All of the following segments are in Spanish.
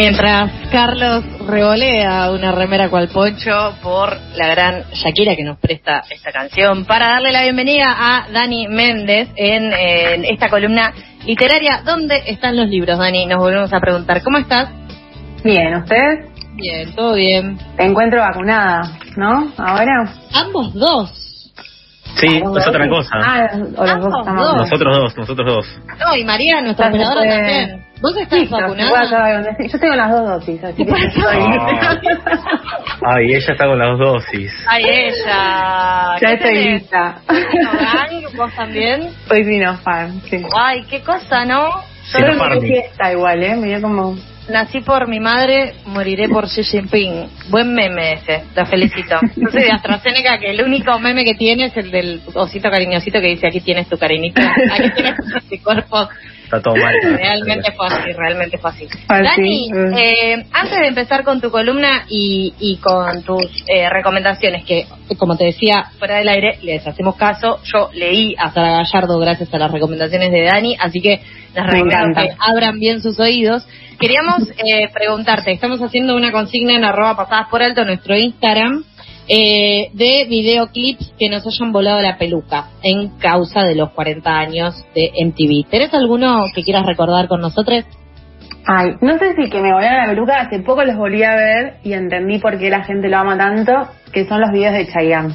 Mientras Carlos revolea una remera cual poncho por la gran Shakira que nos presta esta canción para darle la bienvenida a Dani Méndez en, en esta columna literaria. ¿Dónde están los libros, Dani? Nos volvemos a preguntar. ¿Cómo estás? Bien, ¿usted? Bien, todo bien. Te encuentro vacunada, ¿no? ¿Ahora? Ambos dos. Sí, es otra cosa. Ah, o los dos dos. Nosotros dos, nosotros dos. No, y María, nuestra operadora también. ¿Vos estás Sí, vacunada? Yo tengo las dos dosis, así que estoy... Ay, ella está con las dos dosis. Ay, ella. ya ¿Qué estoy tenés? lista. ¿Vos también? Soy Sinopharm, sí. Ay, qué cosa, ¿no? No, me fiesta igual, ¿eh? Me dio como... Nací por mi madre, moriré por Xi Jinping. Buen meme ese, te felicito. Yo soy de AstraZeneca, que el único meme que tiene es el del osito cariñosito que dice aquí tienes tu cariñito, aquí tienes tu anticuerpo. Está todo mal. Realmente fue así, realmente fue así. Ah, Dani, mm. eh, antes de empezar con tu columna y, y con tus eh, recomendaciones, que como te decía, fuera del aire, les hacemos caso, yo leí a Sara Gallardo gracias a las recomendaciones de Dani, así que les recomiendo que abran bien sus oídos. Queríamos eh, preguntarte, estamos haciendo una consigna en arroba pasadas por alto nuestro Instagram eh, de videoclips que nos hayan volado la peluca en causa de los 40 años de MTV. ¿Tenés alguno que quieras recordar con nosotros? Ay, no sé si que me volaron la peluca, hace poco los volví a ver y entendí por qué la gente lo ama tanto, que son los videos de Chayanne.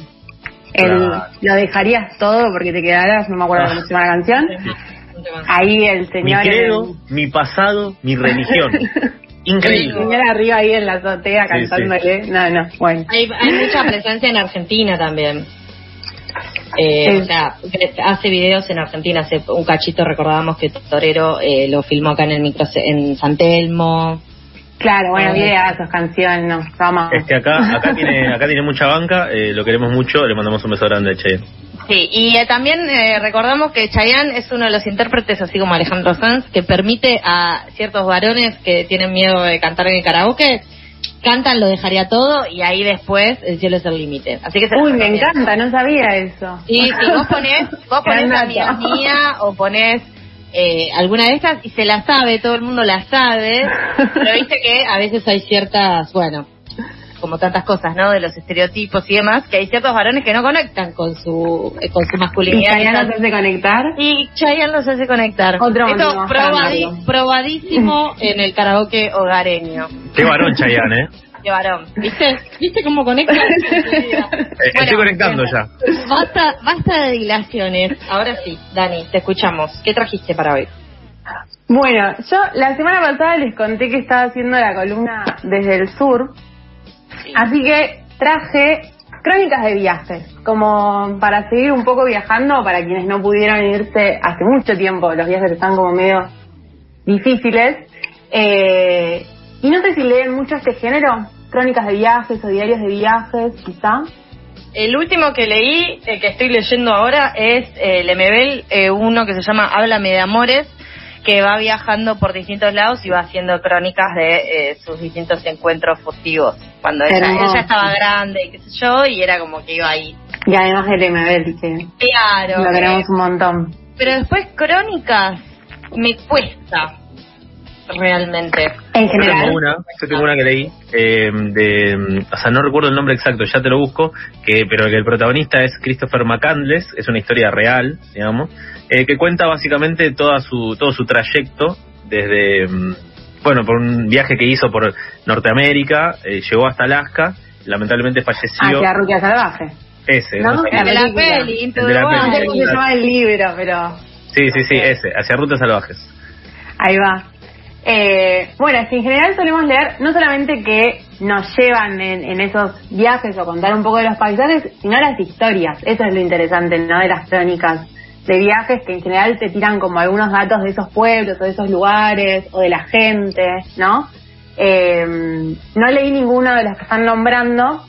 El, lo dejarías todo porque te quedarás, no me acuerdo cómo se llama la canción. Ahí el Mi señor... credo, mi pasado, mi religión. Increíble. señor arriba ahí en la azotea Sí, cantándole. No, no, bueno. Hay, hay mucha presencia en Argentina también. Eh, Sí. O sea, hace videos en Argentina. Hace un cachito recordábamos que Torero eh, lo filmó acá en el micro en San Telmo. Claro, bueno, Ah. videazos, canciones, no, vamos. Este acá, acá tiene, acá tiene mucha banca, eh, lo queremos mucho, le mandamos un beso grande a Che. Sí, y eh, también eh, recordamos que Chayanne es uno de los intérpretes, así como Alejandro Sanz, que permite a ciertos varones que tienen miedo de cantar en el karaoke, cantan, lo dejaría todo y ahí después el cielo es el límite. Así que se Uy, me encanta, no sabía eso. Sí, sí, vos ponés, vos ponés mía o ponés eh, alguna de estas y se la sabe, todo el mundo la sabe, pero viste que a veces hay ciertas, bueno, como tantas cosas, ¿no? De los estereotipos y demás, que hay ciertos varones que no conectan con su eh, con su Y masculinidad. Chayanne nos hace conectar. Y Chayanne los hace conectar. Otro Esto probadísimo en el karaoke hogareño. Qué varón Chayanne, ¿eh? De varón. ¿Viste? ¿Viste cómo conecta? Eh, Estoy conectando ya. Basta, basta de dilaciones. Ahora sí, Dani, te escuchamos. ¿Qué trajiste para hoy? Bueno, yo la semana pasada les conté que estaba haciendo la columna desde el sur, así que traje crónicas de viajes, como para seguir un poco viajando, para quienes no pudieron irse hace mucho tiempo, los viajes están como medio difíciles. Eh, y no sé si leen mucho este género, crónicas de viajes o diarios de viajes, quizá. El último que leí, el que estoy leyendo ahora, es eh, Lemebel, eh, uno que se llama Háblame de Amores, que va viajando por distintos lados y va haciendo crónicas de eh, sus distintos encuentros furtivos. Cuando ella, ella estaba grande y qué sé yo, y era como que iba ahí. Y además del MBL, que Claro. lo eh, queremos un montón. pero después crónicas me cuesta realmente. En Yo general. tengo una, yo tengo una que leí, eh, de, o sea, no recuerdo el nombre exacto, ya te lo busco, que pero que el protagonista es Christopher McCandless, es una historia real, digamos, eh, que cuenta básicamente toda su, todo su trayecto desde, mm, bueno, por un viaje que hizo por Norteamérica, eh, llegó hasta Alaska, lamentablemente falleció. Hacia Rutia Salvaje. Ese, ¿No? no. La de la peli, El de la Wild. No sé peli. cómo se llama el libro, pero Sí, sí, sí, ese, hacia Rutas Salvajes. ahí va. Eh, bueno, es que en general solemos leer no solamente que nos llevan en, en esos viajes o contar un poco de los paisajes, sino las historias. Eso es lo interesante, ¿no? De las crónicas de viajes que en general te tiran como algunos datos de esos pueblos o de esos lugares o de la gente, ¿no? Eh, no leí ninguno de los que están nombrando,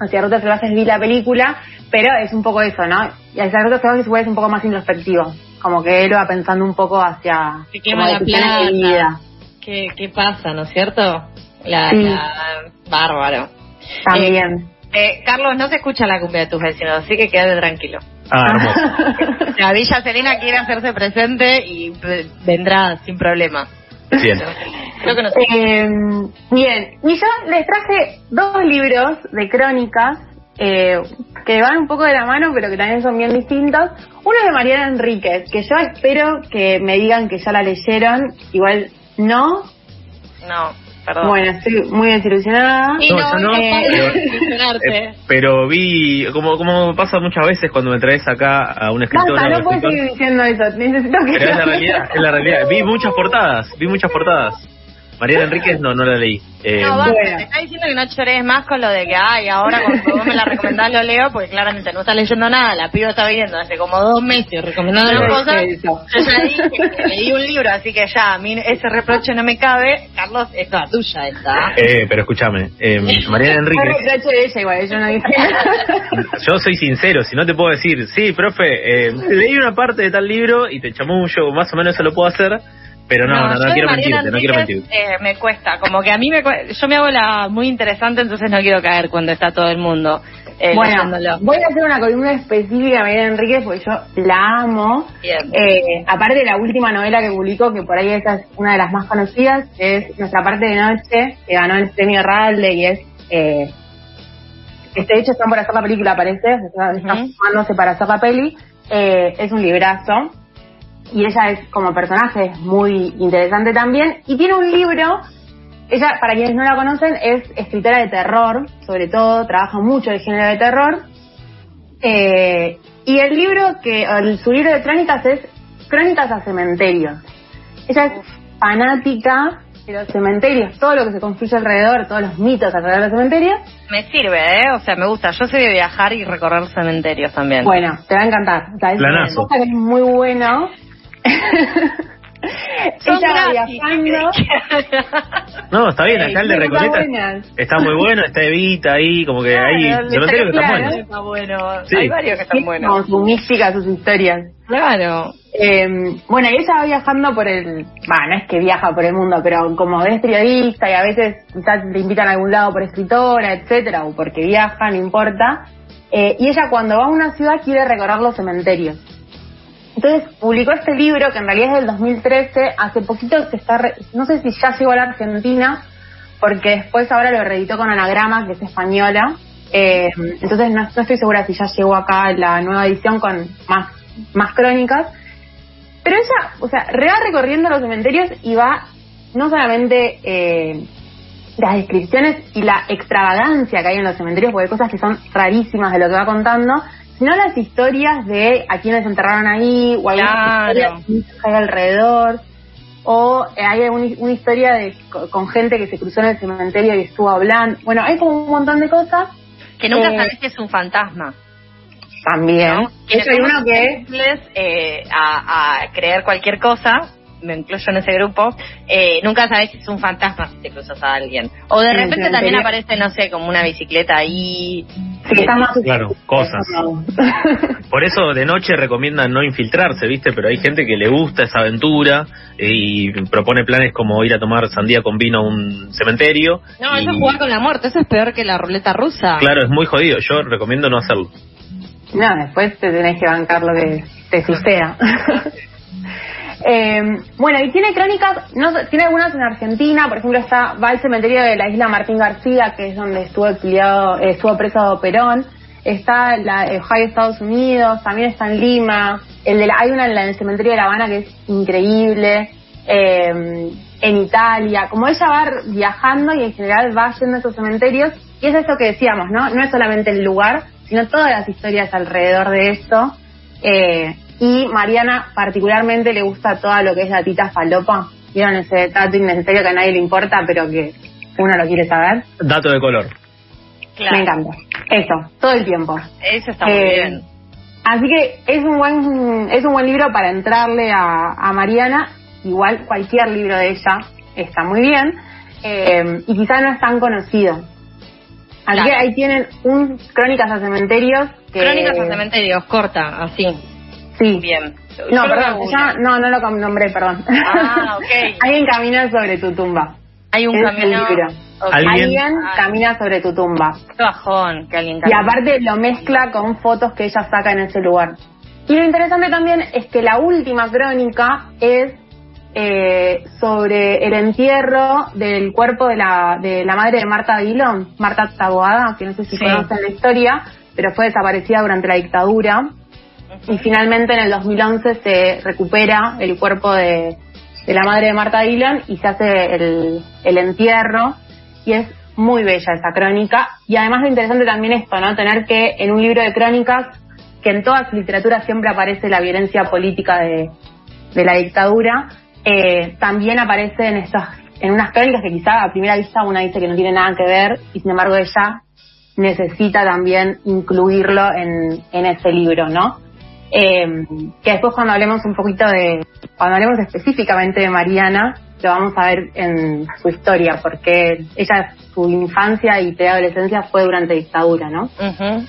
hacia Rutas Salvajes vi la película, pero es un poco eso, ¿no? Y hacia Rutas Salvajes igual es un poco más introspectivo, como que él va pensando un poco hacia Se quema como la decisiones de plata. vida. ¿Qué, ¿Qué pasa, no es cierto? La, Sí. la- Bárbaro. También. Eh, Carlos, no se escucha la cumbia de tus vecinos, así que quédate tranquilo. Ah, hermoso. La Villa Selena quiere hacerse presente y eh, vendrá sin problema. Bien. Creo que no sé. Eh, bien, y yo les traje dos libros de crónicas eh, que van un poco de la mano, pero que también son bien distintos. Uno es de Mariana Enríquez, que yo espero que me digan que ya la leyeron, igual no. No, perdón. Bueno, estoy muy desilusionada. Y No, no, yo no, pero- desilusionarte. Eh, pero vi, como, como pasa muchas veces cuando me traes acá a un escritor. Basta, no puedes escritor, seguir diciendo eso. Necesito que. pero es la realidad, es la realidad. Vi muchas portadas, vi muchas portadas. Mariana Enríquez no, no la leí. Eh, No, basta, Bueno. te está diciendo que no llores más con lo de que, ay, ahora cuando vos me la recomendás lo leo, porque claramente no estás leyendo nada, la piba está viendo hace como dos meses recomendando No las cosas. Yo ya dije que leí un libro, así que ya, a mí ese reproche no me cabe. Carlos, es toda tuya esta. eh, pero escúchame, eh, Mariana No Enríquez, reproche de ella igual, yo no dije yo soy sincero, si no te puedo decir, sí, profe, eh, leí una parte de tal libro y te chamullo, más o menos eso lo puedo hacer, pero no, no, no, quiero mentirte, no quiero mentirte. eh, me cuesta, como que a mí me cue- yo me hago la muy interesante, entonces no quiero caer cuando está todo el mundo eh, Bueno, leyéndolo. voy a hacer una columna específica de Mariana Enríquez porque yo la amo. Bien. Eh, aparte de la última novela que publicó, que por ahí esa es una de las más conocidas, es Nuestra parte de noche, que ganó el premio Radley y es... Eh, este, hecho están por hacer la película, parece, están Ujú. formándose para hacer la peli. Eh, es un librazo. Y ella es como personaje es muy interesante también. Y tiene un libro ella, para quienes no la conocen, es escritora de terror, sobre todo, trabaja mucho el género de terror. Eh, y el libro que, el- su libro de crónicas es Crónicas a Cementerios. Ella es fanática de los cementerios, todo lo que se construye alrededor, todos los mitos alrededor de los cementerios. Me sirve, ¿eh? O sea, me gusta. Yo soy de viajar y recorrer cementerios también. Bueno, te va a encantar. O sea, es Planazo. una cosa que es muy bueno. Son Ella gratis. viajando. No, está bien, acá el de Recoleta está muy bueno, está Evita ahí, como que hay Claro, cementerios que están claro. buenos. Está bueno. Sí. Hay varios que están Tiene buenos. como su mística, sus historias. Claro. Eh, bueno, y ella va viajando por el. Va, no es que viaja por el mundo, pero como es periodista y a veces quizás le invitan a algún lado por escritora, etcétera, o porque viaja, no importa. Eh, y ella cuando va a una ciudad quiere recorrer los cementerios. Entonces publicó este libro que en realidad es del 2013. Hace poquito se está. re- No sé si ya llegó a la Argentina, porque después ahora lo reeditó con Anagrama, que es española. Eh, entonces no, no estoy segura si ya llegó acá la nueva edición con más, más crónicas. Pero ella, o sea, va recorriendo los cementerios y va no solamente eh, las descripciones y la extravagancia que hay en los cementerios, porque hay cosas que son rarísimas de lo que va contando, sino las historias de a quienes enterraron ahí, o algunas Claro. historias que hay alrededor, o eh, hay un- una historia de co- con gente que se cruzó en el cementerio y estuvo hablando. Bueno, hay como un montón de cosas Que nunca Eh, sabes que es un fantasma. también. ¿no? Somos uno que sensibles, eh, a, a creer cualquier cosa, me incluyo en ese grupo, eh, nunca sabes si es un fantasma si te cruzas a alguien. O de repente también aparece, no sé, como una bicicleta ahí. sí, que está más Claro, cosas. Por eso de noche recomiendan no infiltrarse, ¿viste? Pero hay gente que le gusta esa aventura eh, y propone planes como ir a tomar sandía con vino a un cementerio. No, y- eso es jugar con la muerte, eso es peor que la ruleta rusa. Claro, es muy jodido. Yo recomiendo no hacerlo. No, después te tenés que bancar lo que te suceda. Eh, bueno, y tiene crónicas, no, tiene algunas en Argentina, por ejemplo, está va al cementerio de la isla Martín García, que es donde estuvo eh, estuvo preso Perón, está la Ohio, Estados Unidos, también está en Lima, el de la, hay una en, la- en el cementerio de La Habana que es increíble, eh, en Italia, como ella va viajando y en general va yendo a esos cementerios, y es esto que decíamos, ¿no? No es solamente el lugar, sino todas las historias alrededor de esto. Eh, y Mariana particularmente le gusta todo lo que es la tita falopa. Vieron ese dato innecesario que a nadie le importa, pero que uno lo quiere saber. Dato de color. Claro. Me encanta. Eso, todo el tiempo. Eso está muy Eh, bien. Así que es un buen es un buen libro para entrarle a, a Mariana. Igual cualquier libro de ella está muy bien. Eh, y quizá no es tan conocido. Así Claro. que ahí tienen un Crónicas a Cementerios. Que, Crónicas a cementerios, corta, así. Sí. Bien. No, Yo perdón, no, no lo nombré, perdón. Ah, ok. Alguien camina sobre tu tumba. Hay un Es camino. Alguien- Alguien Ah, camina sobre tu tumba. qué bajón que alguien Y camine. aparte lo mezcla con fotos que ella saca en ese lugar. Y lo interesante también es que la última crónica es eh, sobre el entierro del cuerpo de la, de la madre de Marta Dillon, Marta Taboada, que no sé si Sí. conocen la historia, pero fue desaparecida durante la dictadura. Y finalmente en el 2011 se recupera el cuerpo de, de la madre de Marta Dillon y se hace el, entierro. Y es muy bella esa crónica. Y además lo interesante también esto, ¿no? Tener que en un libro de crónicas, que en toda su literatura siempre aparece la violencia política de, de la dictadura, eh, también aparece en estas, en unas crónicas que quizá a primera vista una dice que no tiene nada que ver, y sin embargo ella necesita también incluirlo en, en ese libro, ¿no? Eh, que después cuando hablemos un poquito de, cuando hablemos específicamente de Mariana, lo vamos a ver en su historia, porque ella, su infancia y preadolescencia fue durante dictadura, ¿no? Ujú.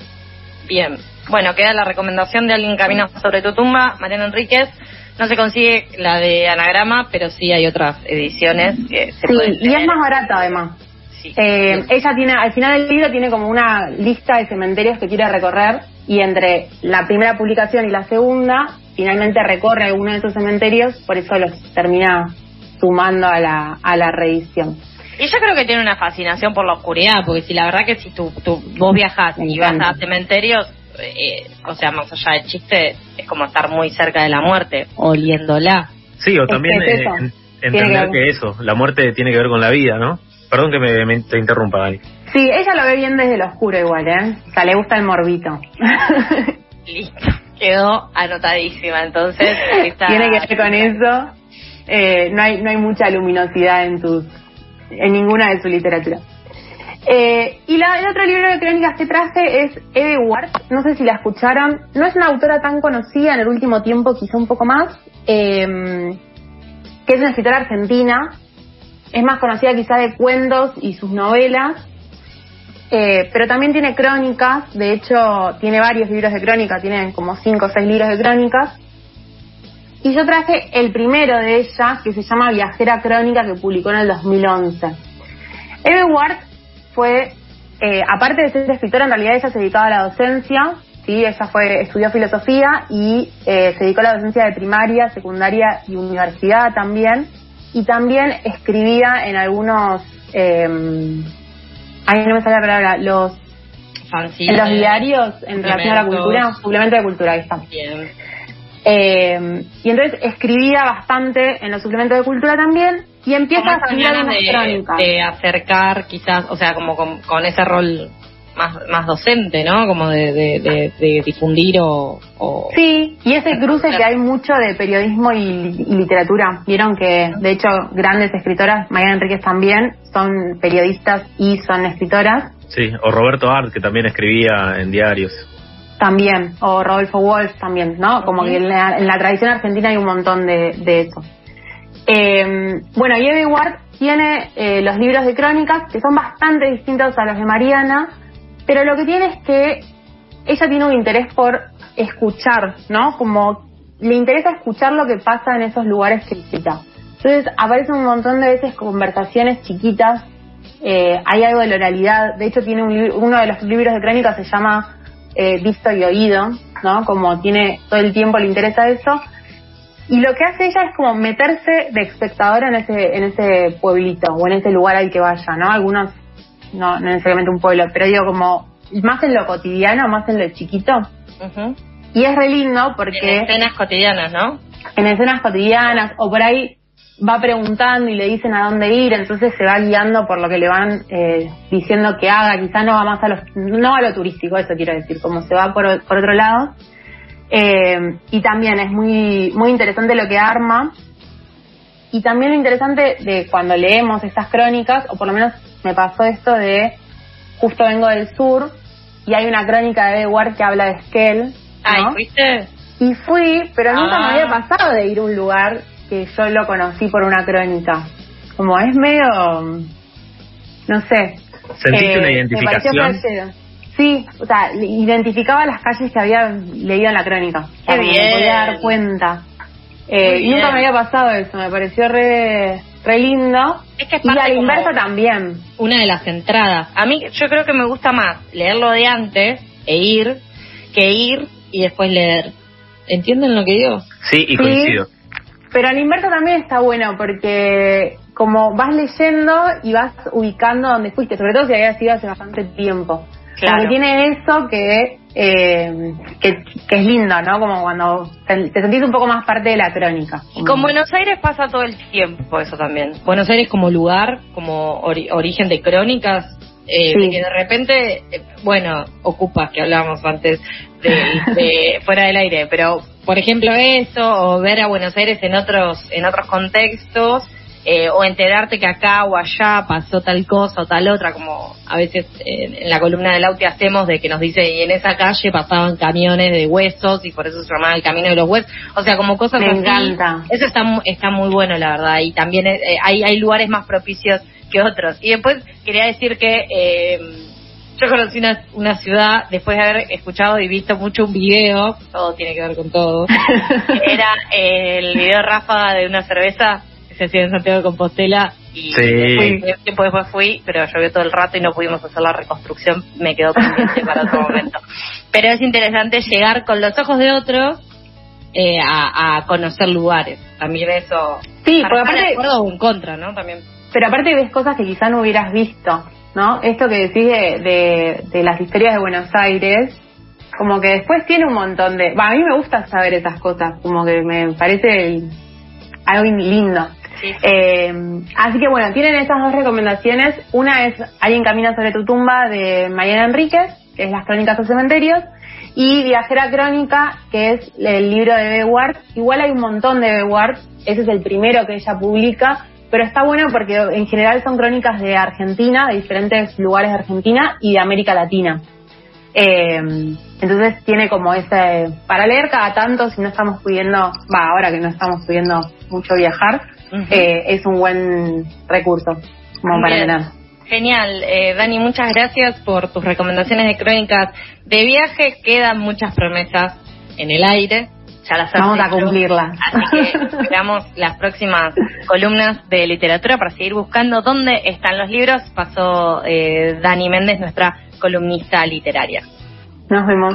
Bien. Bueno, queda la recomendación de Alguien camina sobre tu tumba, Mariana Enríquez. No se consigue la de anagrama, pero sí hay otras ediciones que se pueden Sí, y es más barata además. Sí. Eh, ella tiene, al final del libro tiene como una lista de cementerios que quiere recorrer y entre la primera publicación y la segunda, finalmente recorre alguno de esos cementerios, por eso los termina sumando a la, a la reedición. Y yo creo que tiene una fascinación por la oscuridad, porque si la verdad que si tú, tú vos viajás Me y vas a cementerios, eh, o sea, más allá del chiste, es como estar muy cerca de la muerte, oliéndola. Sí, o Es también que es eh, entender que eso, la muerte tiene que ver con la vida, ¿no? Perdón que me, me- te interrumpa, Dani. Sí, ella lo ve bien desde lo oscuro igual, ¿eh? O sea, le gusta el morbito. Listo. Quedó anotadísima, entonces. esta- Tiene que ver con eso. Eh, no hay no hay mucha luminosidad en sus en ninguna de su literatura. Eh, y la, el otro libro de crónicas que traje es Eve Ward. No sé si la escucharon. No es una autora tan conocida en el último tiempo, quizá un poco más. eh, que es una escritora argentina. Es más conocida quizá de cuentos y sus novelas. Eh, pero también tiene crónicas, de hecho tiene varios libros de crónicas, tiene como cinco o seis libros de crónicas. Y yo traje el primero de ellas, que se llama Viajera Crónica, que publicó en el 2011. Eve Ward fue, eh, aparte de ser escritora, en realidad ella se dedicaba a la docencia, ¿sí? ella fue, estudió filosofía y eh, se dedicó a la docencia de primaria, secundaria y universidad también. Y también escribía en algunos, eh, ahí no me sale la palabra, los, Fanzine. en los diarios en relación a la cultura, suplemento de cultura, ahí está. Bien. Eh, y entonces escribía bastante en los suplementos de cultura también y empieza a escribir de, crónicas. de acercar quizás, o sea, como con, con ese rol más, más docente, ¿no? Como de, de, de- de difundir o... o- Sí, y ese cruce que hay mucho de periodismo y, y literatura. Vieron que, de hecho, grandes escritoras, Mariana Enríquez también, son periodistas y son escritoras Sí, o Roberto Art, que también escribía en diarios. también, o Rodolfo Wolf también, ¿no? Como que en la, en la tradición argentina hay un montón de, de eso. Eh, bueno, y Ward tiene eh, los libros de crónicas que son bastante distintos a los de Mariana, pero lo que tiene es que ella tiene un interés por escuchar, ¿no? Como le interesa escuchar lo que pasa en esos lugares que visita. Entonces aparecen un montón de veces conversaciones chiquitas, eh, hay algo de la oralidad, de hecho tiene un uno de los libros de crónicas se llama eh, Visto y Oído, ¿no? Como tiene todo el tiempo le interesa eso. Y lo que hace ella es como meterse de espectadora en ese, en ese pueblito o en ese lugar al que vaya, ¿no? Algunos, no, no necesariamente un pueblo, pero digo como más en lo cotidiano, más en lo chiquito. Ujú. Y es re lindo En porque escenas cotidianas, ¿no? en escenas cotidianas o por ahí va preguntando y le dicen a dónde ir, entonces se va guiando por lo que le van eh, diciendo que haga, quizá no va más a lo, no a lo turístico, eso quiero decir, como se va por, por otro lado. Eh, y también es muy, muy interesante lo que arma. Y también lo interesante de cuando leemos estas crónicas, o por lo menos me pasó esto de justo vengo del sur y hay una crónica de Ward que habla de Esquel. Ay, ¿no? ¿fuiste? Y fui, pero nunca Ah. me había pasado de ir a un lugar que yo lo conocí por una crónica. Como es medio, no sé. ¿Sentiste eh, una me identificación? Sí, o sea, identificaba las calles que había leído en la crónica. O sea, Qué bien. Me podía dar cuenta. Eh, y nunca me había pasado eso, me pareció re, re lindo. Es que es y parte a la como- inversa también. Una de las entradas. A mí yo creo que me gusta más leerlo de antes e ir que ir y después leer. ¿Entienden lo que digo? Sí, y Sí. coincido. Pero al inverso también está bueno porque como vas leyendo y vas ubicando donde fuiste, sobre todo si habías ido hace bastante tiempo. Claro. Porque tiene eso que, eh, que, es lindo, ¿no? Como cuando te, sentís un poco más parte de la crónica. Y con Buenos Aires pasa todo el tiempo eso también. Buenos Aires como lugar, como origen de crónicas, eh, que de repente, eh, bueno, ocupa, que hablábamos antes de, fuera del aire, pero por ejemplo eso, o ver a Buenos Aires en otros, en otros contextos, eh, o enterarte que acá o allá pasó tal cosa o tal otra, como a veces en la columna del Auti hacemos de que nos dice, y en esa calle pasaban camiones de huesos y por eso se llamaba el camino de los huesos, o sea, como cosas Me encanta. Eso está, está muy bueno, la verdad, y también hay, hay lugares más propicios que otros. Y después quería decir que eh, yo conocí una, una ciudad después de haber escuchado y visto mucho un video, todo tiene que ver con todo, era el video ráfaga de una cerveza se hacía en Santiago de Compostela y tiempo después fui, pero llovió todo el rato y no pudimos hacer la reconstrucción, me quedó pendiente para otro momento. Pero es interesante llegar con los ojos de otros eh, a, a, conocer lugares. También eso. Sí, porque aparte. De acuerdo o en contra, ¿no? También. Pero aparte ves cosas que quizá no hubieras visto, ¿no? Esto que decís de, de, las historias de Buenos Aires, como que después tiene un montón de... a mí me gusta saber esas cosas, como que me parece algo lindo. Eh, así que bueno, tienen esas dos recomendaciones. Una es Alguien camina sobre tu tumba de Mariana Enríquez, que es Las crónicas de cementerios, y Viajera Crónica, que es el libro de Bewart. Igual hay un montón de Bewart, ese es el primero que ella publica, pero está bueno porque en general son crónicas de Argentina, de diferentes lugares de Argentina y de América Latina. Eh, entonces tiene como ese, para leer cada tanto, si no estamos pudiendo, va, ahora que no estamos pudiendo mucho viajar, eh, es un buen recurso como para. Genial, eh, Dani, muchas gracias por tus recomendaciones de crónicas de viaje. Quedan muchas promesas en el aire ya las Vamos a cumplirla. Así que esperamos las próximas columnas de literatura para seguir buscando dónde están los libros. Pasó eh, Dani Méndez, nuestra columnista literaria. Nos vemos.